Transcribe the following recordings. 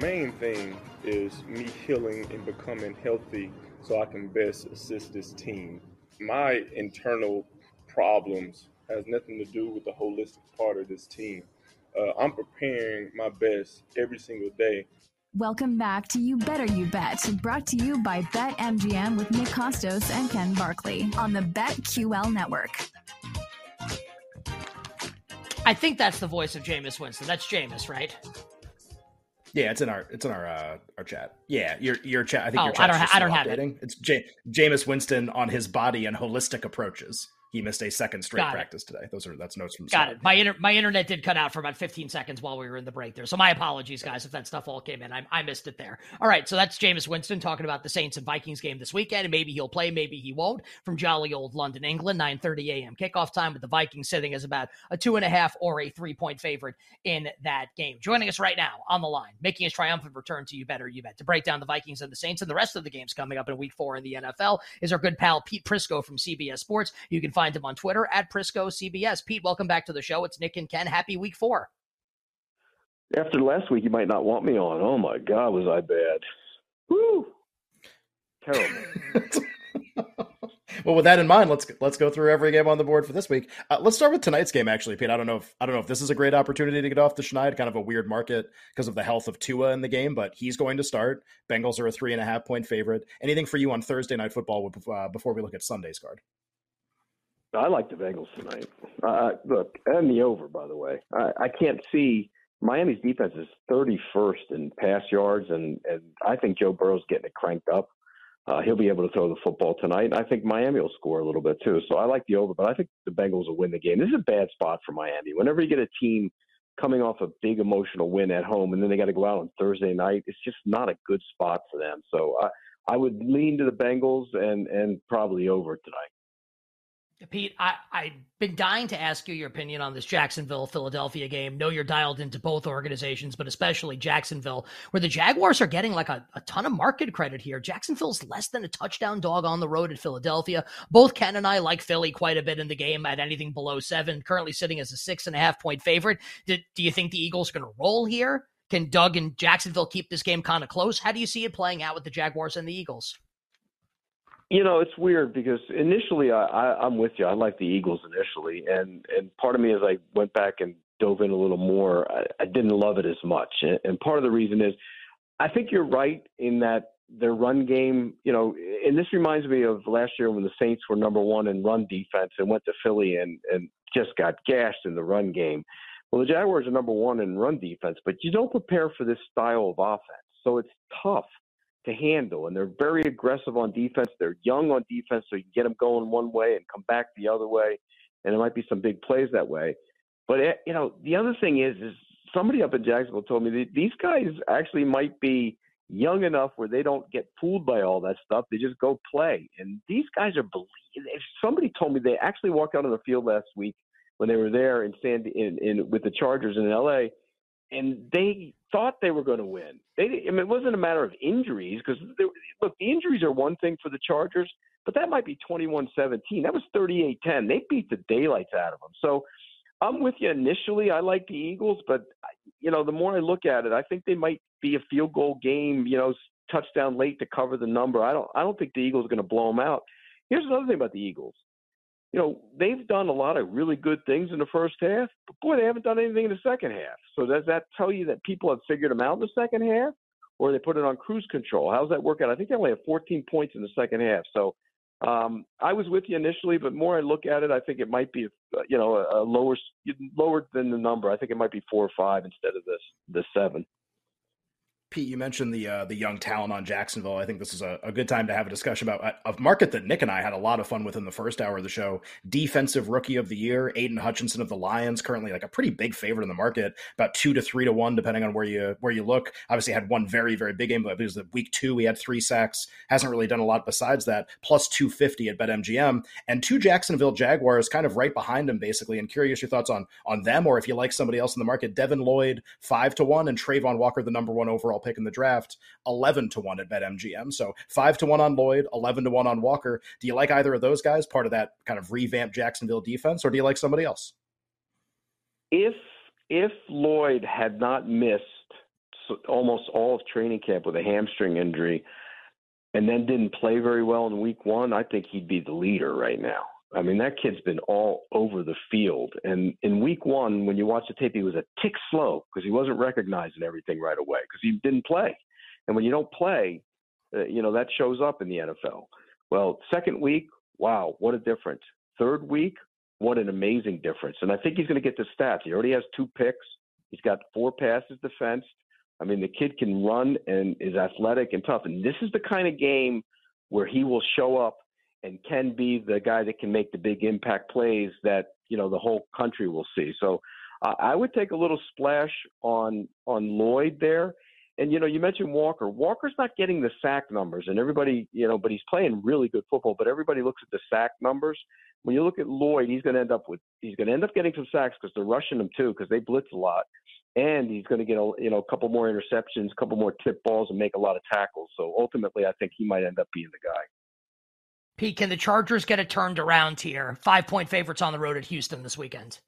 Main thing is me healing and becoming healthy so I can best assist this team. My internal problems has nothing to do with the holistic part of this team. Uh, I'm preparing my best every single day. Welcome back to You Better You Bet, brought to you by BetMGM with Nick Kostos and Ken Barkley on the BetQL network. I think that's the voice of Jameis Winston. That's Jameis, right? Yeah, it's in our it's in our uh, our chat. Yeah, your your chat. I think Oh, your I chat's don't ha- I don't have it. It's J- Jameis Winston on his body and holistic approaches. He missed a second straight Got it. practice today. Those are that's notes from Got side. it. My inter- my internet did cut out for about 15 seconds while we were in the break there. So my apologies, guys, if that stuff all came in. I, I missed it there. All right, so that's Jameis Winston talking about the Saints and Vikings game this weekend, and maybe he'll play, maybe he won't. From jolly old London, England, 9:30 a.m. kickoff time with the Vikings sitting as about a two and a half or a three point favorite in that game. Joining us right now on the line, making his triumphant return to you better you bet to break down the Vikings and the Saints and the rest of the games coming up in Week Four in the NFL is our good pal Pete Prisco from CBS Sports. You can find him on Twitter at Prisco CBS. Pete, welcome back to the show. It's Nick and Ken. Happy Week Four. After last week, you might not want me on. Oh my God, was I bad? Woo! Terrible. well, with that in mind, let's let's go through every game on the board for this week. Uh, let's start with tonight's game. Actually, Pete, I don't know if I don't know if this is a great opportunity to get off the schneid. Kind of a weird market because of the health of Tua in the game, but he's going to start. Bengals are a three and a half point favorite. Anything for you on Thursday night football uh, before we look at Sunday's card? I like the Bengals tonight. Uh, look, and the over, by the way. I, I can't see Miami's defense is 31st in pass yards, and, and I think Joe Burrow's getting it cranked up. Uh, he'll be able to throw the football tonight. I think Miami will score a little bit too. So I like the over, but I think the Bengals will win the game. This is a bad spot for Miami. Whenever you get a team coming off a big emotional win at home, and then they got to go out on Thursday night, it's just not a good spot for them. So I, I would lean to the Bengals and and probably over tonight. Pete, I, I've been dying to ask you your opinion on this Jacksonville Philadelphia game. Know you're dialed into both organizations, but especially Jacksonville, where the Jaguars are getting like a, a ton of market credit here. Jacksonville's less than a touchdown dog on the road at Philadelphia. Both Ken and I like Philly quite a bit in the game at anything below seven, currently sitting as a six and a half point favorite. Do, do you think the Eagles are going to roll here? Can Doug and Jacksonville keep this game kind of close? How do you see it playing out with the Jaguars and the Eagles? You know, it's weird because initially I, I, I'm with you. I like the Eagles initially, and and part of me as I went back and dove in a little more, I, I didn't love it as much. And, and part of the reason is, I think you're right in that their run game. You know, and this reminds me of last year when the Saints were number one in run defense and went to Philly and and just got gashed in the run game. Well, the Jaguars are number one in run defense, but you don't prepare for this style of offense, so it's tough to handle. And they're very aggressive on defense. They're young on defense, so you can get them going one way and come back the other way. And there might be some big plays that way. But eh, you know, the other thing is, is somebody up in Jacksonville told me that these guys actually might be young enough where they don't get fooled by all that stuff. They just go play. And these guys are believe. If somebody told me they actually walked out on the field last week when they were there in San in, in with the Chargers in L.A. and they thought they were going to win. They, I mean, it wasn't a matter of injuries because look, the injuries are one thing for the Chargers, but that might be 21-17. That was 38-10. They beat the daylights out of them. So I'm with you initially. I like the Eagles, but you know, the more I look at it, I think they might be a field goal game. You know, touchdown late to cover the number. I don't. I don't think the Eagles are going to blow them out. Here's another thing about the Eagles. You know, they've done a lot of really good things in the first half, but boy, they haven't done anything in the second half. So does that tell you that people have figured them out in the second half, or they put it on cruise control? How's that work out? I think they only have 14 points in the second half. So Um, I was with you initially, but more I look at it, I think it might be, uh, you know, a, lower, lower than the number. I think it might be four or five instead of this, the seven. Pete, you mentioned the uh, the young talent on Jacksonville. I think this is a, a, good time to have a discussion about a market that Nick and I had a lot of fun with in the first hour of the show. Defensive Rookie of the Year, Aidan Hutchinson of the Lions, currently like a pretty big favorite in the market, about two to three to one, depending on where you where you look. Obviously, had one very very big game, but it was the week two. He had three sacks. Hasn't really done a lot besides that. Plus two fifty at BetMGM, and two Jacksonville Jaguars kind of right behind him, basically. And curious your thoughts on on them, or if you like somebody else in the market. Devin Lloyd five to one, and Travon Walker the number one overall pick in the draft 11 to 1 at BetMGM. So 5 to 1 on Lloyd, 11 to 1 on Walker. Do you like either of those guys, part of that kind of revamped Jacksonville defense, or do you like somebody else? If if Lloyd had not missed almost all of training camp with a hamstring injury and then didn't play very well in week 1, I think he'd be the leader right now. I mean, that kid's been all over the field. And in week one, when you watch the tape, he was a tick slow because he wasn't recognizing everything right away because he didn't play. And when you don't play, uh, you know, that shows up in the NFL. Well, second week, wow, what a difference. Third week, what an amazing difference. And I think he's going to get the stats. He already has two picks, he's got four passes defensed. I mean, the kid can run and is athletic and tough. And this is the kind of game where he will show up and can be the guy that can make the big impact plays that you know the whole country will see. So uh, I would take a little splash on on Lloyd there and you know, you mentioned Walker. Walker's not getting the sack numbers, and everybody, you know, but he's playing really good football. But everybody looks at the sack numbers. When you look at Lloyd, he's going to end up with he's going to end up getting some sacks because they're rushing him too because they blitz a lot, and he's going to get a you know a couple more interceptions, a couple more tip balls, and make a lot of tackles. So ultimately, I think he might end up being the guy. Pete, can the Chargers get it turned around here? Five point favorites on the road at Houston this weekend.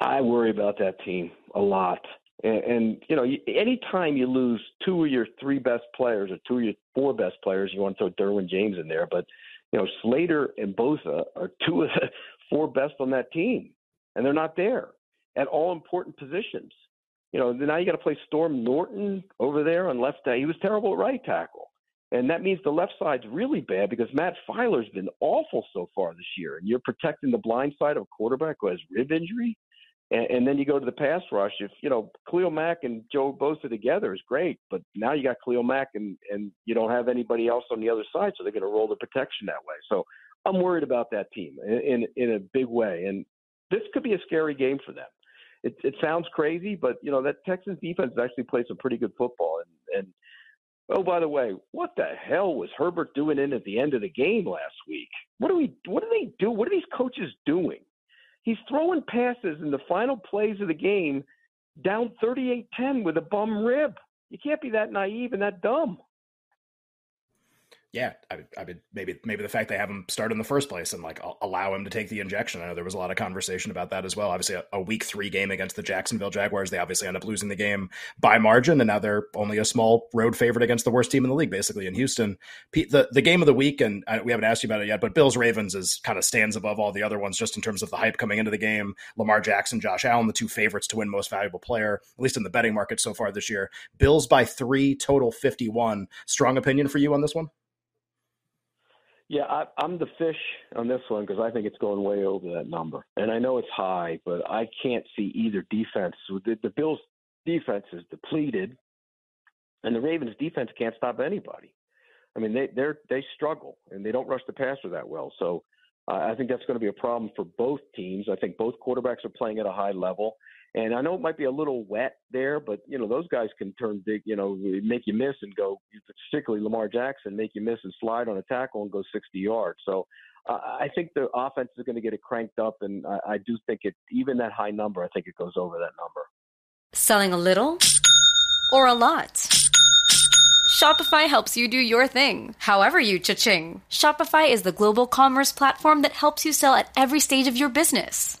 I worry about that team a lot. And, and you know, anytime you lose two of your three best players or two of your four best players, you want to throw Derwin James in there. But you know, Slater and Bosa are two of the four best on that team, and they're not there at all important positions. You know, now you got to play Storm Norton over there on left. Uh, he was terrible at right tackle. And that means the left side's really bad because Matt Feiler's been awful so far this year. And you're protecting the blind side of a quarterback who has rib injury. And, and then you go to the pass rush. If you know Khalil Mack and Joe Bosa together is great, but now you got Khalil Mack and and you don't have anybody else on the other side, so they're going to roll the protection that way. So I'm worried about that team in, in in a big way, and this could be a scary game for them. It, it sounds crazy, but you know that Texans defense actually plays some pretty good football. And, and oh, by the way, what the hell was Herbert doing in at the end of the game last week? What do we? What do they do? What are these coaches doing? He's throwing passes in the final plays of the game down 38-10 with a bum rib. You can't be that naive and that dumb yeah, I, I mean, maybe maybe the fact they have him start in the first place and like allow him to take the injection. I know there was a lot of conversation about that as well. Obviously, a, a, week three game against the Jacksonville Jaguars, they obviously end up losing the game by margin, and now they're only a small road favorite against the worst team in the league, basically in Houston. Pete, the the game of the week, and I, we haven't asked you about it yet, but Bills Ravens is kind of stands above all the other ones just in terms of the hype coming into the game. Lamar Jackson, Josh Allen, the two favorites to win Most Valuable Player, at least in the betting market so far this year. Bills by three, total fifty one. Strong opinion for you on this one. Yeah, I, I'm the fish on this one because I think it's going way over that number, and I know it's high, but I can't see either defense. The, the Bills' defense is depleted, and the Ravens' defense can't stop anybody. I mean, they they they struggle and they don't rush the passer that well. So uh, I think that's going to be a problem for both teams. I think both quarterbacks are playing at a high level, and I know it might be a little wet there, but you know those guys can turn big, you know, make you miss and go. Particularly Lamar Jackson, make you miss and slide on a tackle and go 60 yards. So uh, I think the offense is going to get it cranked up, and I, I do think it even that high number. I think it goes over that number. Selling a little or a lot. Shopify helps you do your thing, however you cha-ching. Shopify is the global commerce platform that helps you sell at every stage of your business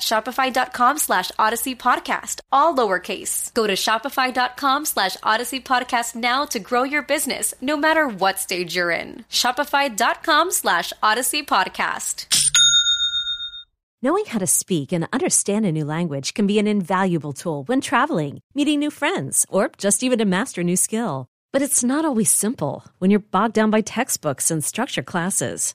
shopify.com slash odyssey podcast, all lowercase. Go to shopify.com slash odyssey podcast now to grow your business, no matter what stage you're in. Shopify.com slash odyssey podcast. Knowing how to speak and understand a new language can be an invaluable tool when traveling, meeting new friends, or just even to master a new skill. But it's not always simple when you're bogged down by textbooks and structure classes.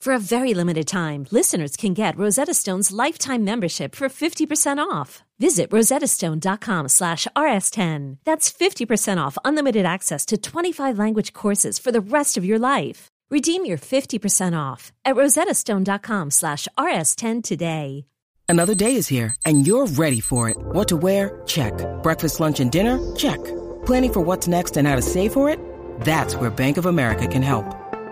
For a very limited time, listeners can get Rosetta Stone's lifetime membership for 50% off. Visit rosettastone.com slash rs10. That's 50% off unlimited access to 25 language courses for the rest of your life. Redeem your 50% off at rosettastone.com slash rs10 today. Another day is here and you're ready for it. What to wear? Check. Breakfast, lunch, and dinner? Check. Planning for what's next and how to save for it? That's where Bank of America can help.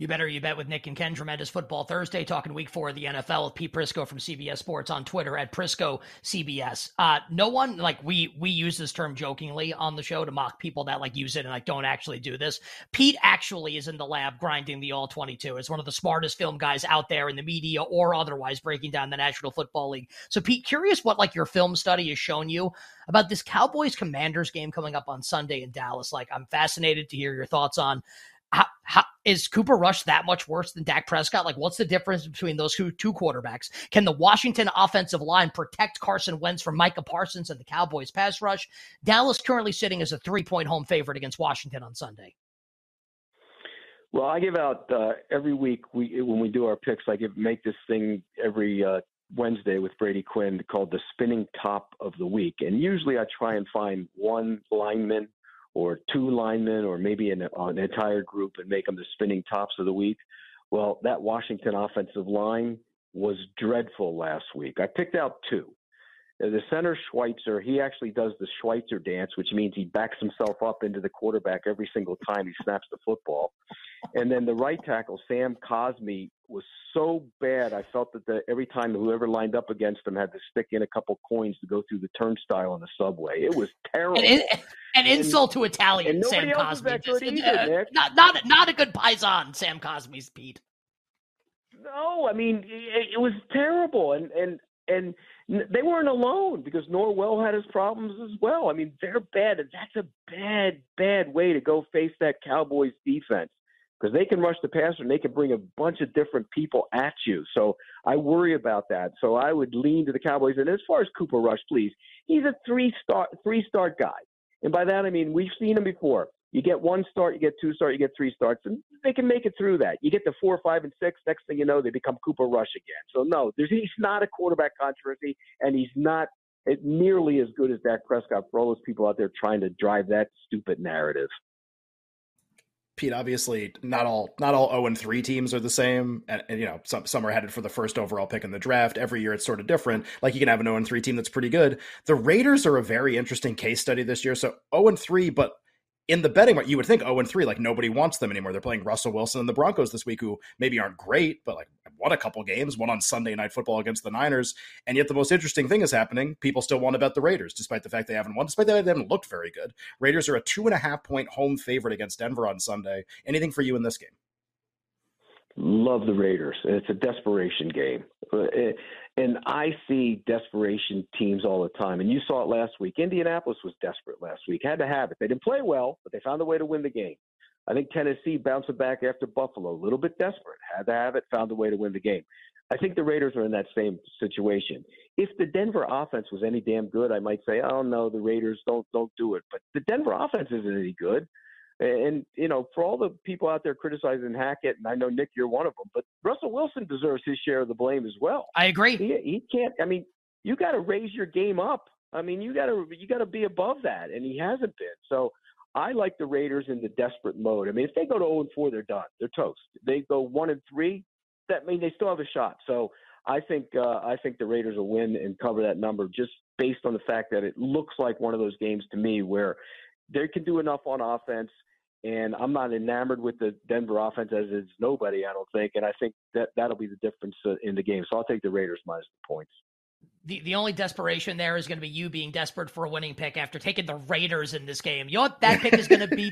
You better you bet with Nick and Ken. Tremendous football Thursday, talking week four of the NFL with Pete Prisco from CBS Sports on Twitter at Prisco CBS. Uh, no one like we we use this term jokingly on the show to mock people that like use it and like don't actually do this. Pete actually is in the lab grinding the all twenty two. Is one of the smartest film guys out there in the media or otherwise breaking down the National Football League. So Pete, curious what like your film study has shown you about this Cowboys Commanders game coming up on Sunday in Dallas. Like I'm fascinated to hear your thoughts on how, how is Cooper Rush that much worse than Dak Prescott? Like, what's the difference between those two, two quarterbacks? Can the Washington offensive line protect Carson Wentz from Micah Parsons and the Cowboys pass rush? Dallas currently sitting as a three point home favorite against Washington on Sunday. Well, I give out uh, every week we when we do our picks. I give make this thing every uh, Wednesday with Brady Quinn called the spinning top of the week, and usually I try and find one lineman or two linemen or maybe an, an entire group and make them the spinning tops of the week. Well, that Washington offensive line was dreadful last week. I picked out two. Uh, the center Schweitzer, he actually does the Schweitzer dance, which means he backs himself up into the quarterback every single time he snaps the football. And then the right tackle, Sam Cosmi, was so bad. I felt that the, every time whoever lined up against him had to stick in a couple coins to go through the turnstile on the subway. It was terrible. An, an insult to Italian, Sam Cosmi. Just, either, uh, not, not, not a good paisan, Sam Cosmi's Pete. No, I mean it, it was terrible, and and and they weren't alone because Norwell had his problems as well. I mean, they're bad, and that's a bad, bad way to go face that Cowboys defense because they can rush the passer and they can bring a bunch of different people at you. So I worry about that. So I would lean to the Cowboys. And as far as Cooper Rush, please, he's a three star three star guy, and by that I mean we've seen him before. You get one start, you get two start, you get three starts, and they can make it through that. You get to four, five, and six. Next thing you know, they become Cooper Rush again. So no, there's, he's not a quarterback controversy, and he's not eh, nearly as good as Dak Prescott for all those people out there trying to drive that stupid narrative. Pete, obviously not all not all 0 and 3 teams are the same. And, and, you know, some some are headed for the first overall pick in the draft. Every year it's sort of different. Like you can have an 0 and 3 team that's pretty good. The Raiders are a very interesting case study this year. So 0 and 3, but in the betting market, you would think 0 and 3, like nobody wants them anymore. They're playing Russell Wilson and the Broncos this week, who maybe aren't great, but like won a couple games, one on Sunday night football against the Niners. And yet the most interesting thing is happening. People still want to bet the Raiders, despite the fact they haven't won, despite the fact they haven't looked very good. Raiders are a two and a half point home favorite against Denver on Sunday. Anything for you in this game? Love the Raiders. It's a desperation game. Uh, and I see desperation teams all the time. And you saw it last week. Indianapolis was desperate last week, had to have it. They didn't play well, but they found a way to win the game. I think Tennessee bouncing back after Buffalo, a little bit desperate, had to have it, found a way to win the game. I think the Raiders are in that same situation. If the Denver offense was any damn good, I might say, oh no, the Raiders don't don't do it. But the Denver offense isn't any good. And you know, for all the people out there criticizing Hackett, and I know Nick, you're one of them, but Russell Wilson deserves his share of the blame as well. I agree. He, he can't. I mean, you got to raise your game up. I mean, you got to you got to be above that, and he hasn't been. So I like the Raiders in the desperate mode. I mean, if they go to 0 and 4, they're done. They're toast. They go 1 and 3, that means they still have a shot. So I think uh, I think the Raiders will win and cover that number just based on the fact that it looks like one of those games to me where they can do enough on offense and I'm not enamored with the Denver offense as is nobody, I don't think. And I think that that'll be the difference uh, in the game. So I'll take the Raiders minus the points the, the only desperation there is going to be you being desperate for a winning pick after taking the Raiders in this game. You know what that pick is going to be?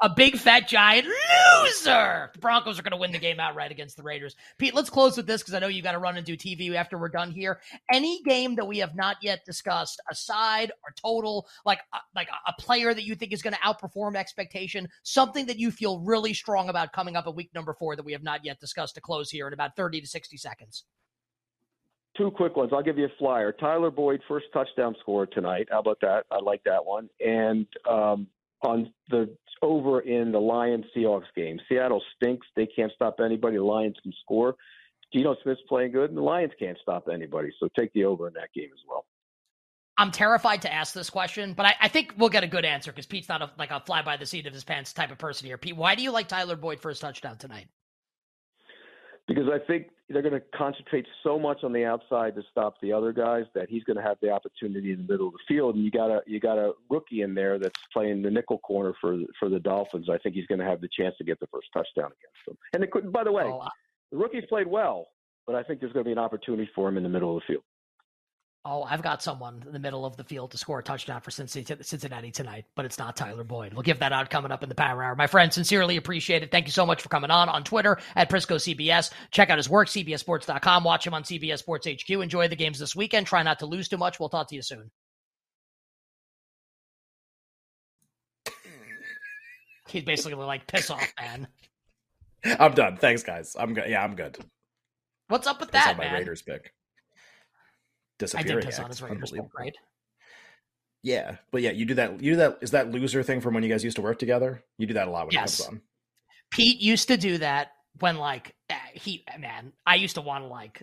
a big fat giant loser. The Broncos are going to win the game outright against the Raiders. Pete, let's close with this because I know you got to run and do TV after we're done here. Any game that we have not yet discussed, aside or total, like uh, like a player that you think is going to outperform expectation, something that you feel really strong about coming up at week number four that we have not yet discussed to close here in about thirty to sixty seconds. Two quick ones. I'll give you a flyer. Tyler Boyd, first touchdown score tonight. How about that? I like that one. And um, on the over in the Lions Seahawks game, Seattle stinks. They can't stop anybody. The Lions can score. Geno Smith's playing good, and the Lions can't stop anybody. So take the over in that game as well. I'm terrified to ask this question, but I, I think we'll get a good answer because Pete's not a, like a fly by the seat of his pants type of person here. Pete, why do you like Tyler Boyd first touchdown tonight? Because I think they're going to concentrate so much on the outside to stop the other guys that he's going to have the opportunity in the middle of the field. And you got a you got a rookie in there that's playing the nickel corner for for the Dolphins. I think he's going to have the chance to get the first touchdown against them. And it could, by the way, oh, the rookies played well, but I think there's going to be an opportunity for him in the middle of the field. Oh, I've got someone in the middle of the field to score a touchdown for Cincinnati tonight, but it's not Tyler Boyd. We'll give that out coming up in the Power Hour. My friend, sincerely appreciate it. Thank you so much for coming on on Twitter at Prisco CBS. Check out his work, CBSSports.com. Watch him on CBS Sports HQ. Enjoy the games this weekend. Try not to lose too much. We'll talk to you soon. He's basically like, piss off, man. I'm done. Thanks, guys. I'm good. Yeah, I'm good. What's up with piss that, my man? Raiders pick disappearing. I did piss on his Raiders right? Yeah, but yeah, you do that. You do that. Is that loser thing from when you guys used to work together? You do that a lot when yes. it comes on. Pete used to do that when like eh, he man, I used to want to like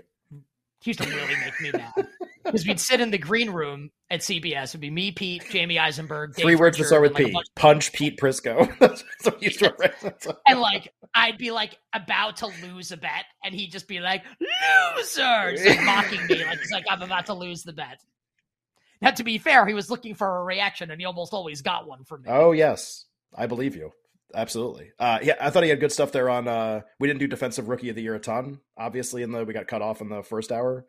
he used to really make me mad because we'd sit in the green room at CBS. It'd be me, Pete, Jamey Eisenberg. Dave Three words to start with like Pete. Punch Pete Prisco. and like I'd be like about to lose a bet, and he'd just be like, "Losers," like, mocking me, like it's like I'm about to lose the bet. Now, to be fair, he was looking for a reaction, and he almost always got one from me. Oh yes, I believe you. Absolutely. Uh, yeah, I thought he had good stuff there on. Uh, we didn't do defensive rookie of the year a ton, obviously, in the we got cut off in the first hour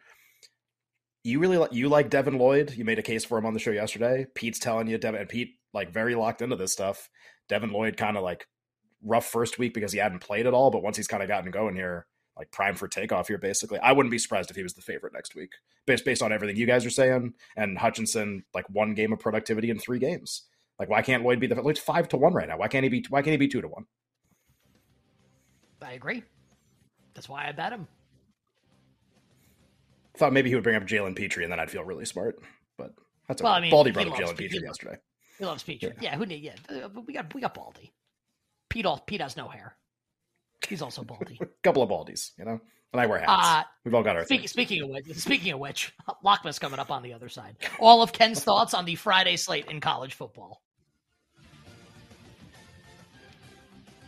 you really like you like Devin Lloyd. You made a case for him on the show yesterday. Pete's telling you Devin and Pete like very locked into this stuff. Devin Lloyd kind of like rough first week because he hadn't played at all, but once he's kind of gotten going here, like prime for takeoff here basically. I wouldn't be surprised if he was the favorite next week. Based based on everything you guys are saying and Hutchinson like one game of productivity in 3 games. Like why can't Lloyd be the Lloyd's 5 to 1 right now? Why can't he be why can't he be 2 to 1? I agree. That's why I bet him. Thought maybe he would bring up Jalen Pitre, and then I'd feel really smart. But that's well, okay. I mean, Baldy brought up Jalen Pitre yesterday. He loves Pitre. Yeah. yeah, who need? Yeah, we got we got Baldy. Pete, all, Pete has no hair. He's also baldy. A couple of baldies, you know. And I wear hats. Uh, We've all got our. Speak, speaking of which, speaking of which, Lockman's coming up on the other side. All of Ken's thoughts on the Friday slate in college football.